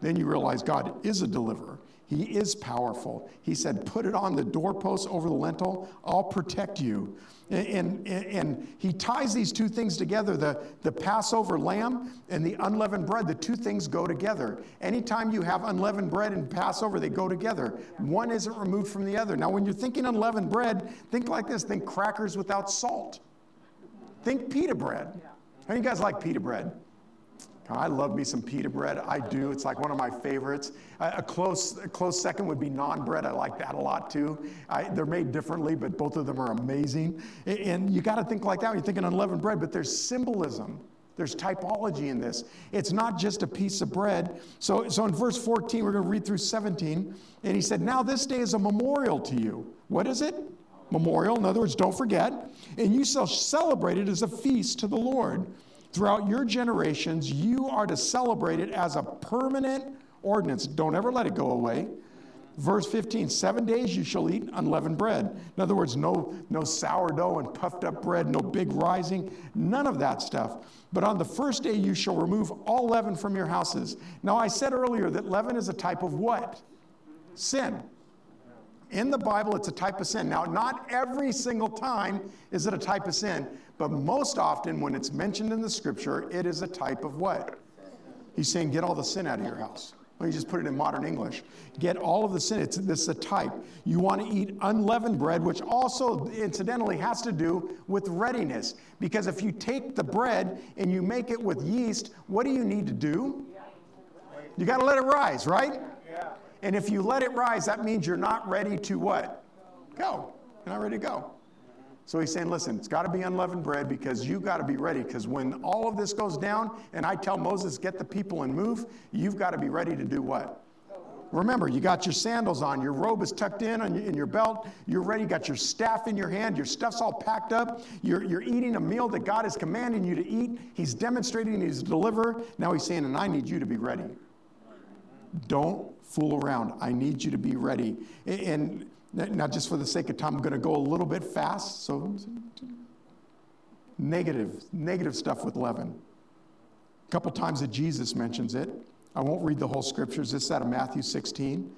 Then you realize God is a deliverer. He is powerful. He said, Put it on the doorpost over the lintel. I'll protect you. And, and, and, he ties these two things together the, the Passover lamb and the unleavened bread. The two things go together. Anytime you have unleavened bread and Passover, they go together. One isn't removed from the other. Now, when you're thinking unleavened bread, think like this think crackers without salt. Think pita bread. How many you guys like pita bread? I love me some pita bread. I do. It's like one of my favorites. A, close, a close second would be naan bread. I like that a lot too. I, they're made differently, but both of them are amazing. And you got to think like that when you're thinking unleavened bread, but there's symbolism. There's typology in this. It's not just a piece of bread. So, so in verse 14, we're going to read through 17. And he said, Now this day is a memorial to you. What is it? Memorial. In other words, don't forget. And you shall celebrate it as a feast to the Lord. Throughout your generations, you are to celebrate it as a permanent ordinance. Don't ever let it go away. Verse 15, seven days you shall eat unleavened bread. In other words, no, no sourdough and puffed up bread, no big rising, none of that stuff. But on the first day you shall remove all leaven from your houses. Now, I said earlier that leaven is a type of what? Sin. In the Bible, it's a type of sin. Now, not every single time is it a type of sin, but most often when it's mentioned in the scripture, it is a type of what? He's saying, get all the sin out of your house. Let me just put it in modern English. Get all of the sin. It's, this is a type. You want to eat unleavened bread, which also incidentally has to do with readiness. Because if you take the bread and you make it with yeast, what do you need to do? You got to let it rise, right? And if you let it rise, that means you're not ready to what? Go. You're not ready to go. So he's saying, listen, it's got to be unleavened bread because you got to be ready. Because when all of this goes down and I tell Moses, get the people and move, you've got to be ready to do what? Remember, you got your sandals on, your robe is tucked in in your belt, you're ready, you got your staff in your hand, your stuff's all packed up, you're, you're eating a meal that God is commanding you to eat. He's demonstrating He's a deliverer. Now He's saying, and I need you to be ready. Don't fool around. I need you to be ready. And not just for the sake of time, I'm going to go a little bit fast. So, negative, negative stuff with leaven. A couple times that Jesus mentions it. I won't read the whole scriptures. This is out of Matthew 16.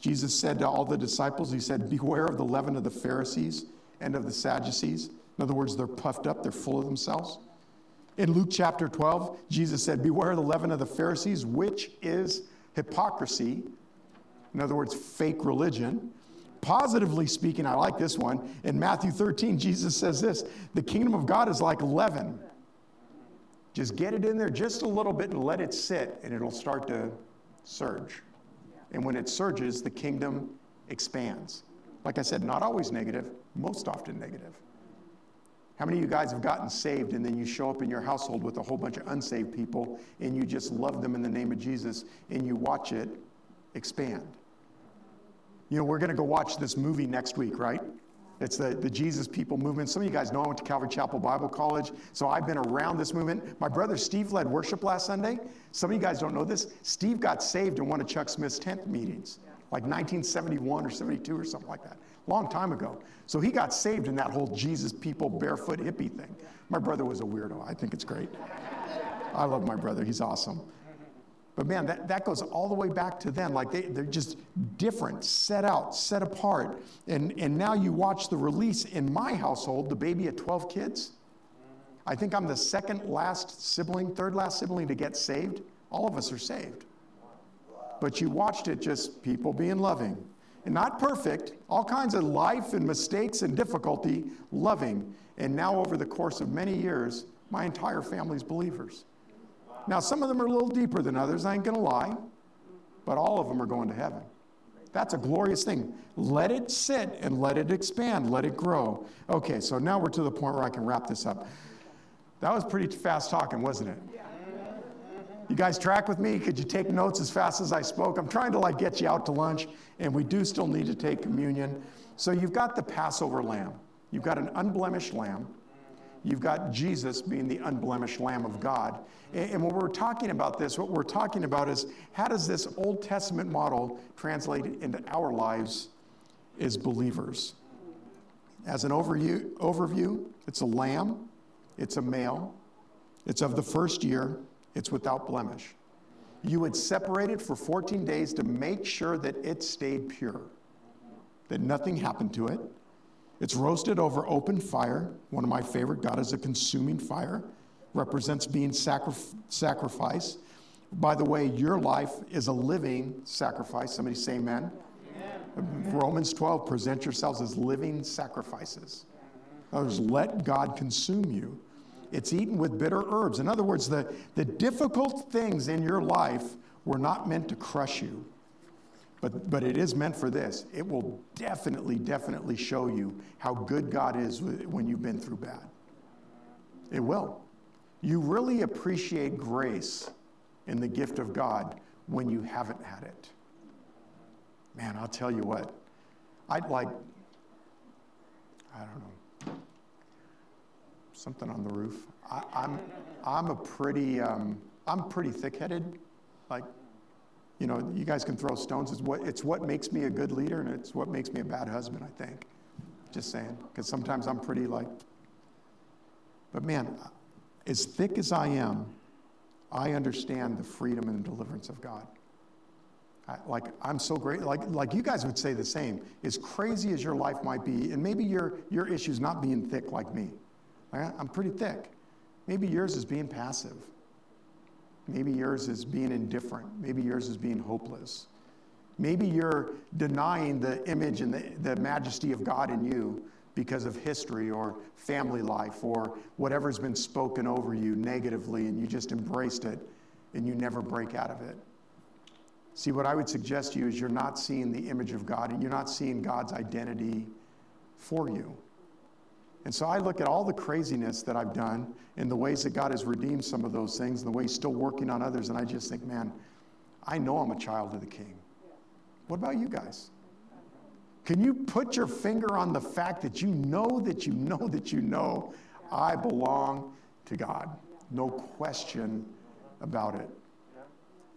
Jesus said to all the disciples, He said, Beware of the leaven of the Pharisees and of the Sadducees. In other words, they're puffed up, they're full of themselves. In Luke chapter 12, Jesus said, Beware of the leaven of the Pharisees, which is hypocrisy, in other words, fake religion. Positively speaking, I like this one. In Matthew 13, Jesus says this the kingdom of God is like leaven. Just get it in there just a little bit and let it sit, and it'll start to surge. And when it surges, the kingdom expands. Like I said, not always negative, most often negative. How many of you guys have gotten saved and then you show up in your household with a whole bunch of unsaved people and you just love them in the name of Jesus and you watch it expand? You know, we're going to go watch this movie next week, right? It's the, the Jesus People movement. Some of you guys know I went to Calvary Chapel Bible College, so I've been around this movement. My brother Steve led worship last Sunday. Some of you guys don't know this. Steve got saved in one of Chuck Smith's tent meetings, like 1971 or 72 or something like that long time ago. So he got saved in that whole Jesus people barefoot hippie thing. My brother was a weirdo. I think it's great. I love my brother. He's awesome. But man, that, that goes all the way back to then. Like they, they're just different, set out, set apart. And, and now you watch the release in my household, the baby at 12 kids. I think I'm the second last sibling, third last sibling to get saved. All of us are saved. But you watched it just people being loving, and not perfect, all kinds of life and mistakes and difficulty, loving. And now, over the course of many years, my entire family's believers. Now, some of them are a little deeper than others, I ain't gonna lie, but all of them are going to heaven. That's a glorious thing. Let it sit and let it expand, let it grow. Okay, so now we're to the point where I can wrap this up. That was pretty fast talking, wasn't it? You guys track with me? Could you take notes as fast as I spoke? I'm trying to like get you out to lunch, and we do still need to take communion. So you've got the Passover lamb. You've got an unblemished lamb. You've got Jesus being the unblemished Lamb of God. And when we're talking about this, what we're talking about is how does this Old Testament model translate into our lives as believers? As an overview, overview it's a lamb, it's a male, It's of the first year, it's without blemish. You would separate it for 14 days to make sure that it stayed pure, that nothing happened to it. It's roasted over open fire. One of my favorite, God is a consuming fire, represents being sacri- sacrifice. By the way, your life is a living sacrifice. Somebody say amen. amen. Romans 12, present yourselves as living sacrifices. In other words, let God consume you. It's eaten with bitter herbs. In other words, the, the difficult things in your life were not meant to crush you, but, but it is meant for this. It will definitely, definitely show you how good God is when you've been through bad. It will. You really appreciate grace in the gift of God when you haven't had it. Man, I'll tell you what, I'd like, I don't know something on the roof. I, am I'm, I'm a pretty, um, I'm pretty thick-headed. Like, you know, you guys can throw stones. It's what, it's what makes me a good leader, and it's what makes me a bad husband. I think. Just saying, because sometimes I'm pretty like. But man, as thick as I am, I understand the freedom and deliverance of God. I, like I'm so great. Like like you guys would say the same. As crazy as your life might be, and maybe your your issues not being thick like me. I'm pretty thick. Maybe yours is being passive. Maybe yours is being indifferent. Maybe yours is being hopeless. Maybe you're denying the image and the, the majesty of God in you because of history or family life or whatever's been spoken over you negatively and you just embraced it and you never break out of it. See, what I would suggest to you is you're not seeing the image of God and you're not seeing God's identity for you. And so I look at all the craziness that I've done and the ways that God has redeemed some of those things and the way He's still working on others, and I just think, man, I know I'm a child of the King. What about you guys? Can you put your finger on the fact that you know that you know that you know I belong to God? No question about it.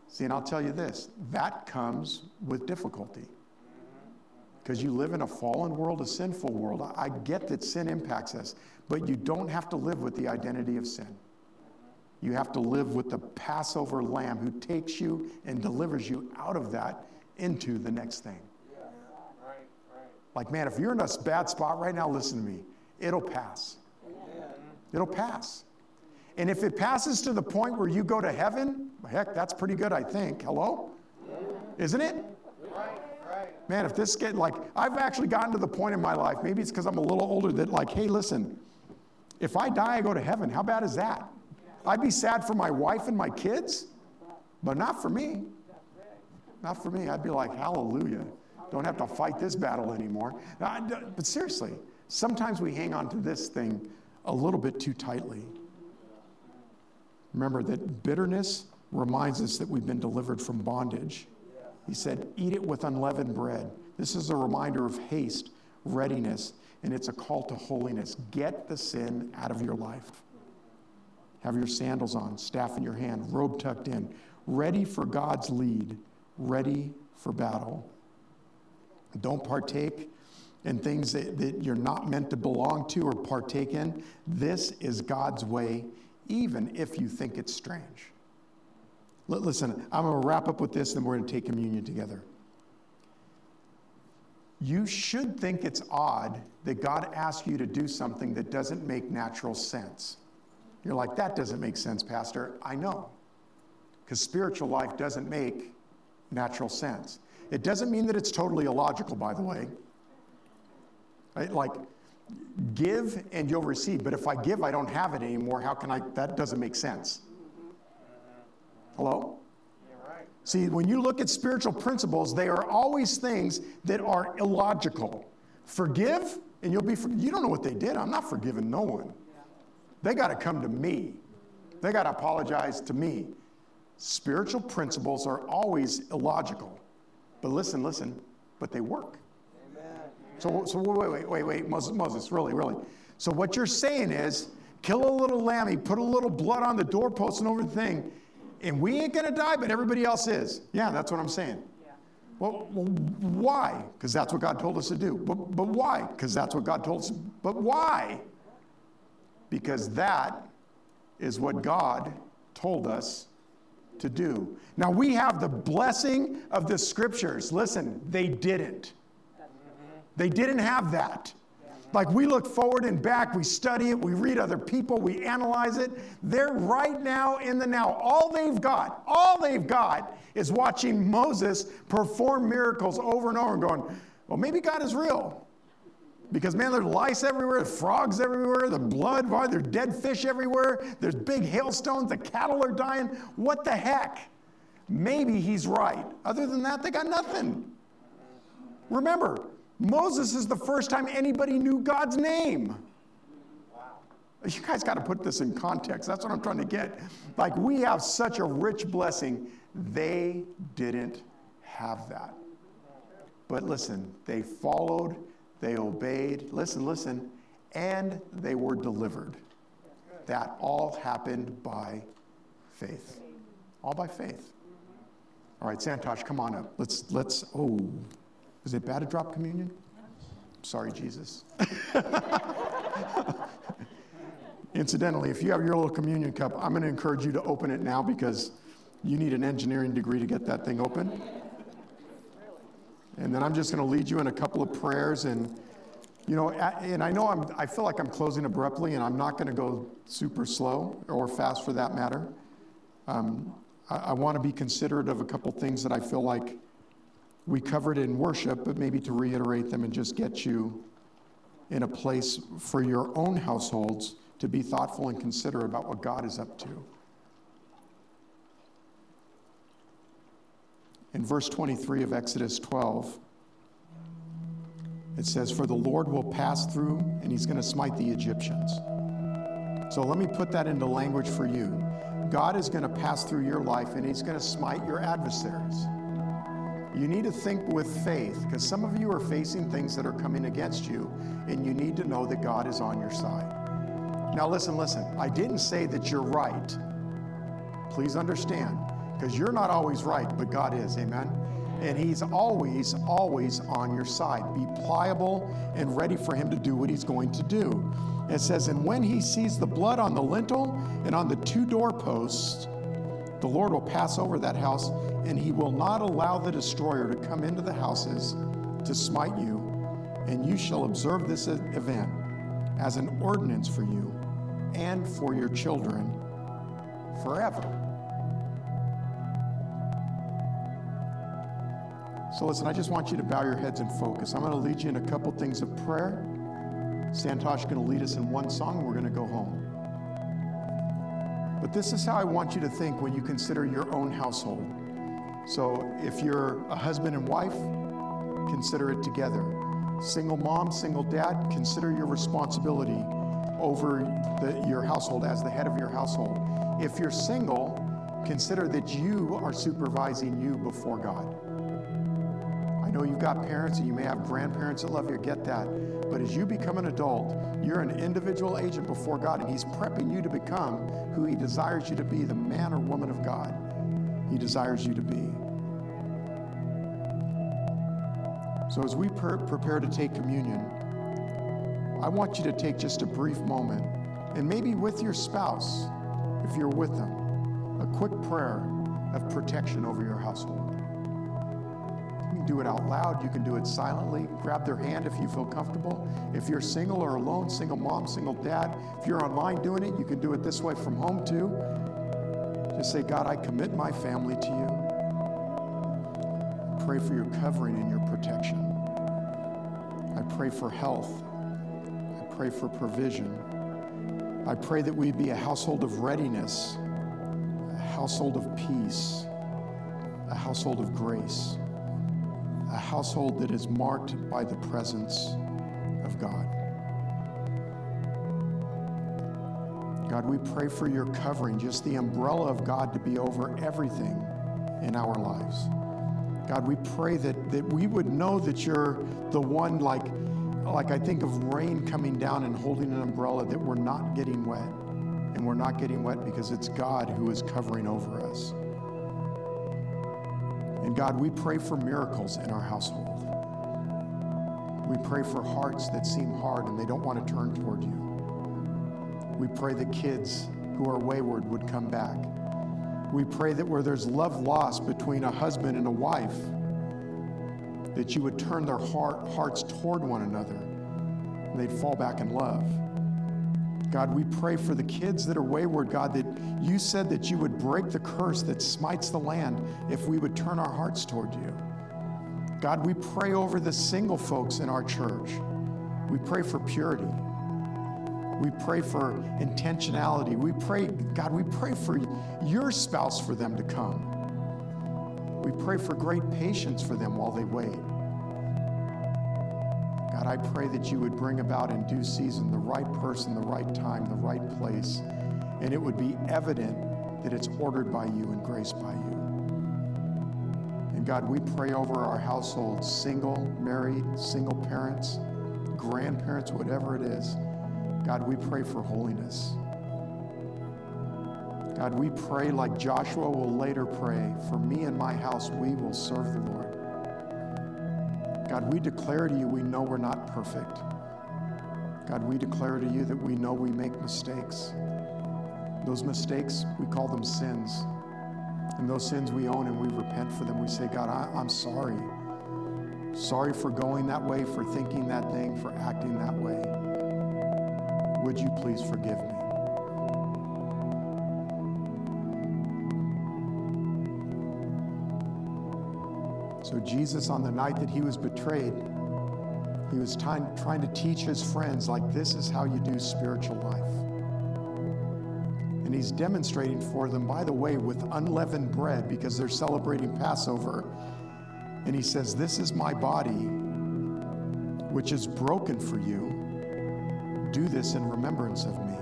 See, and I'll tell you this that comes with difficulty because you live in a fallen world, a sinful world. I get that sin impacts us, but you don't have to live with the identity of sin. You have to live with the Passover lamb who takes you and delivers you out of that into the next thing. Like, man, if you're in a bad spot right now, listen to me. It'll pass. It'll pass. And if it passes to the point where you go to heaven, heck, that's pretty good, I think. Hello? Isn't it? Man, if this get like, I've actually gotten to the point in my life, maybe it's because I'm a little older, that like, hey, listen, if I die, I go to heaven. How bad is that? I'd be sad for my wife and my kids, but not for me. Not for me. I'd be like, hallelujah. Don't have to fight this battle anymore. But seriously, sometimes we hang on to this thing a little bit too tightly. Remember that bitterness reminds us that we've been delivered from bondage. He said, Eat it with unleavened bread. This is a reminder of haste, readiness, and it's a call to holiness. Get the sin out of your life. Have your sandals on, staff in your hand, robe tucked in, ready for God's lead, ready for battle. Don't partake in things that, that you're not meant to belong to or partake in. This is God's way, even if you think it's strange. Listen, I'm going to wrap up with this, then we're going to take communion together. You should think it's odd that God asks you to do something that doesn't make natural sense. You're like, that doesn't make sense, Pastor. I know. Because spiritual life doesn't make natural sense. It doesn't mean that it's totally illogical, by the way. Right? Like, give and you'll receive. But if I give, I don't have it anymore. How can I? That doesn't make sense. Hello? Right. See, when you look at spiritual principles, they are always things that are illogical. Forgive, and you'll be, for- you don't know what they did. I'm not forgiving no one. They got to come to me, they got to apologize to me. Spiritual principles are always illogical. But listen, listen, but they work. So, so wait, wait, wait, wait, Moses, Moses, really, really. So what you're saying is, kill a little lamb, put a little blood on the doorpost and over the thing, and we ain't going to die, but everybody else is. Yeah, that's what I'm saying. Yeah. Well, well, why? Because that's what God told us to do. But, but why? Because that's what God told us. But why? Because that is what God told us to do. Now we have the blessing of the scriptures. Listen, they didn't. They didn't have that. Like we look forward and back, we study it, we read other people, we analyze it. They're right now in the now. All they've got, all they've got is watching Moses perform miracles over and over and going, well, maybe God is real. Because, man, there's lice everywhere, there's frogs everywhere, the blood, why there's dead fish everywhere, there's big hailstones, the cattle are dying. What the heck? Maybe he's right. Other than that, they got nothing. Remember, Moses is the first time anybody knew God's name. You guys got to put this in context. That's what I'm trying to get. Like, we have such a rich blessing. They didn't have that. But listen, they followed, they obeyed. Listen, listen, and they were delivered. That all happened by faith. All by faith. All right, Santosh, come on up. Let's, let's, oh. Is it bad to drop communion? Sorry, Jesus. Incidentally, if you have your little communion cup, I'm going to encourage you to open it now because you need an engineering degree to get that thing open. And then I'm just going to lead you in a couple of prayers and you know, and I know I'm, I feel like I'm closing abruptly, and I'm not going to go super slow or fast for that matter. Um, I, I want to be considerate of a couple things that I feel like we covered in worship, but maybe to reiterate them and just get you in a place for your own households to be thoughtful and considerate about what God is up to. In verse 23 of Exodus 12, it says, For the Lord will pass through and he's going to smite the Egyptians. So let me put that into language for you. God is going to pass through your life and he's going to smite your adversaries. You need to think with faith because some of you are facing things that are coming against you, and you need to know that God is on your side. Now, listen, listen. I didn't say that you're right. Please understand, because you're not always right, but God is. Amen. And He's always, always on your side. Be pliable and ready for Him to do what He's going to do. It says, And when He sees the blood on the lintel and on the two doorposts, the Lord will pass over that house, and he will not allow the destroyer to come into the houses to smite you. And you shall observe this event as an ordinance for you and for your children forever. So, listen, I just want you to bow your heads and focus. I'm going to lead you in a couple things of prayer. Santosh is going to lead us in one song, and we're going to go home. But this is how I want you to think when you consider your own household. So if you're a husband and wife, consider it together. Single mom, single dad, consider your responsibility over the, your household as the head of your household. If you're single, consider that you are supervising you before God know you've got parents and you may have grandparents that love you, get that. But as you become an adult, you're an individual agent before God, and He's prepping you to become who He desires you to be the man or woman of God He desires you to be. So, as we per- prepare to take communion, I want you to take just a brief moment and maybe with your spouse, if you're with them, a quick prayer of protection over your household do it out loud. You can do it silently. Grab their hand if you feel comfortable. If you're single or alone, single mom, single dad, if you're online doing it, you can do it this way from home too. Just say, God, I commit my family to you. Pray for your covering and your protection. I pray for health. I pray for provision. I pray that we be a household of readiness, a household of peace, a household of grace a household that is marked by the presence of God. God, we pray for your covering, just the umbrella of God to be over everything in our lives. God, we pray that, that we would know that you're the one, like, like I think of rain coming down and holding an umbrella, that we're not getting wet. And we're not getting wet because it's God who is covering over us. And God, we pray for miracles in our household. We pray for hearts that seem hard and they don't want to turn toward you. We pray that kids who are wayward would come back. We pray that where there's love lost between a husband and a wife, that you would turn their heart, hearts toward one another and they'd fall back in love. God, we pray for the kids that are wayward, God, that you said that you would break the curse that smites the land if we would turn our hearts toward you. God, we pray over the single folks in our church. We pray for purity. We pray for intentionality. We pray, God, we pray for your spouse for them to come. We pray for great patience for them while they wait. God, I pray that you would bring about in due season the right person, the right time, the right place, and it would be evident that it's ordered by you and graced by you. And God, we pray over our households, single, married, single parents, grandparents, whatever it is. God, we pray for holiness. God, we pray like Joshua will later pray, for me and my house, we will serve the Lord. God, we declare to you we know we're not perfect. God, we declare to you that we know we make mistakes. Those mistakes, we call them sins. And those sins we own and we repent for them. We say, God, I, am sorry. Sorry for going that way, for thinking that thing, for acting that way. Would you please forgive me? Jesus, on the night that he was betrayed, he was trying, trying to teach his friends, like, this is how you do spiritual life. And he's demonstrating for them, by the way, with unleavened bread because they're celebrating Passover. And he says, This is my body, which is broken for you. Do this in remembrance of me.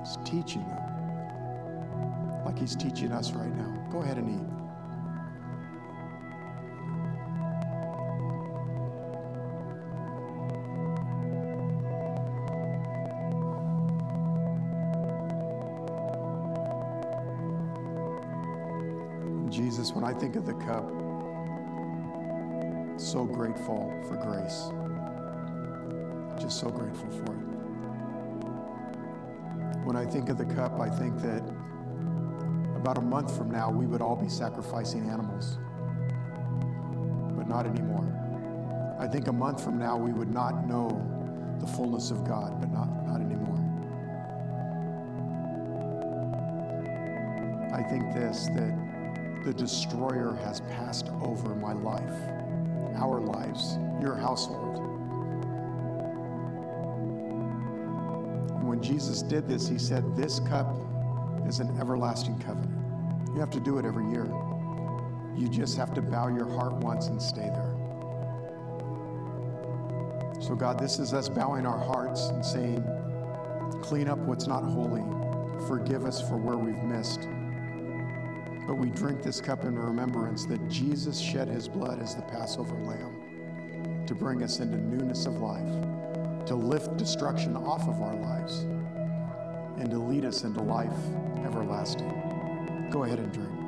He's teaching them like he's teaching us right now. Go ahead and eat. Think of the cup, so grateful for grace. Just so grateful for it. When I think of the cup, I think that about a month from now, we would all be sacrificing animals, but not anymore. I think a month from now, we would not know the fullness of God, but not, not anymore. I think this that the destroyer has passed over my life, our lives, your household. And when Jesus did this, he said, This cup is an everlasting covenant. You have to do it every year. You just have to bow your heart once and stay there. So, God, this is us bowing our hearts and saying, Clean up what's not holy. Forgive us for where we've missed. But we drink this cup in remembrance that Jesus shed his blood as the Passover lamb to bring us into newness of life, to lift destruction off of our lives, and to lead us into life everlasting. Go ahead and drink.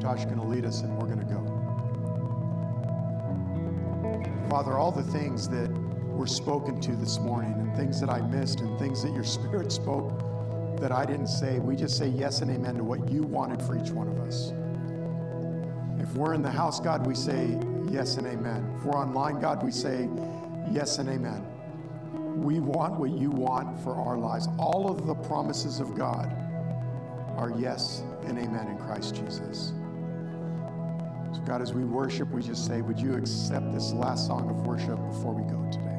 Then is going to lead us, and we're going to go. Father, all the things that were spoken to this morning, and things that I missed, and things that your Spirit spoke that I didn't say, we just say yes and amen to what you wanted for each one of us. If we're in the house, God, we say yes and amen. If we're online, God, we say yes and amen. We want what you want for our lives. All of the promises of God are yes and amen in Christ Jesus. God, as we worship, we just say, Would you accept this last song of worship before we go today?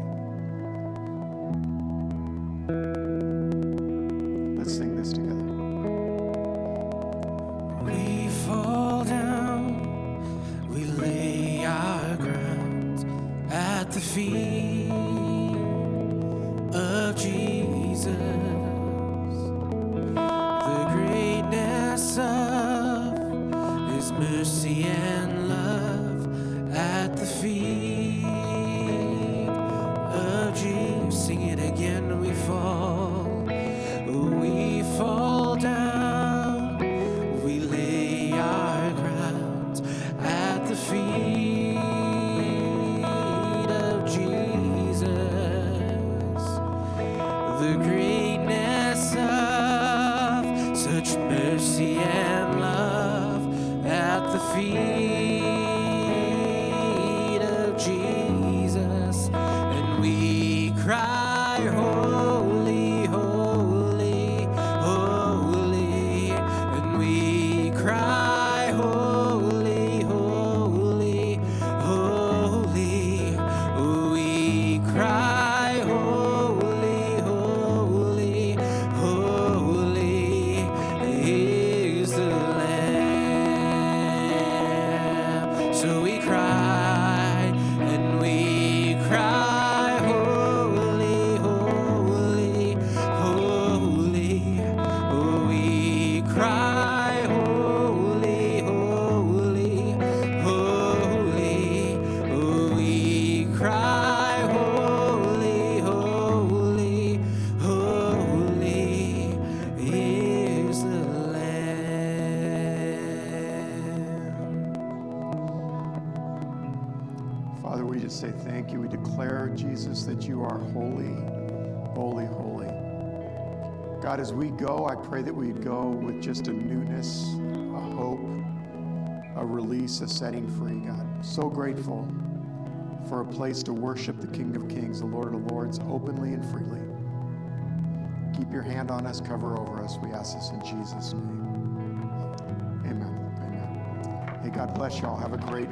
Go with just a newness, a hope, a release, a setting free, God. So grateful for a place to worship the King of Kings, the Lord of Lords, openly and freely. Keep your hand on us, cover over us. We ask this in Jesus' name. Amen. Amen. Hey, God bless y'all. Have a great.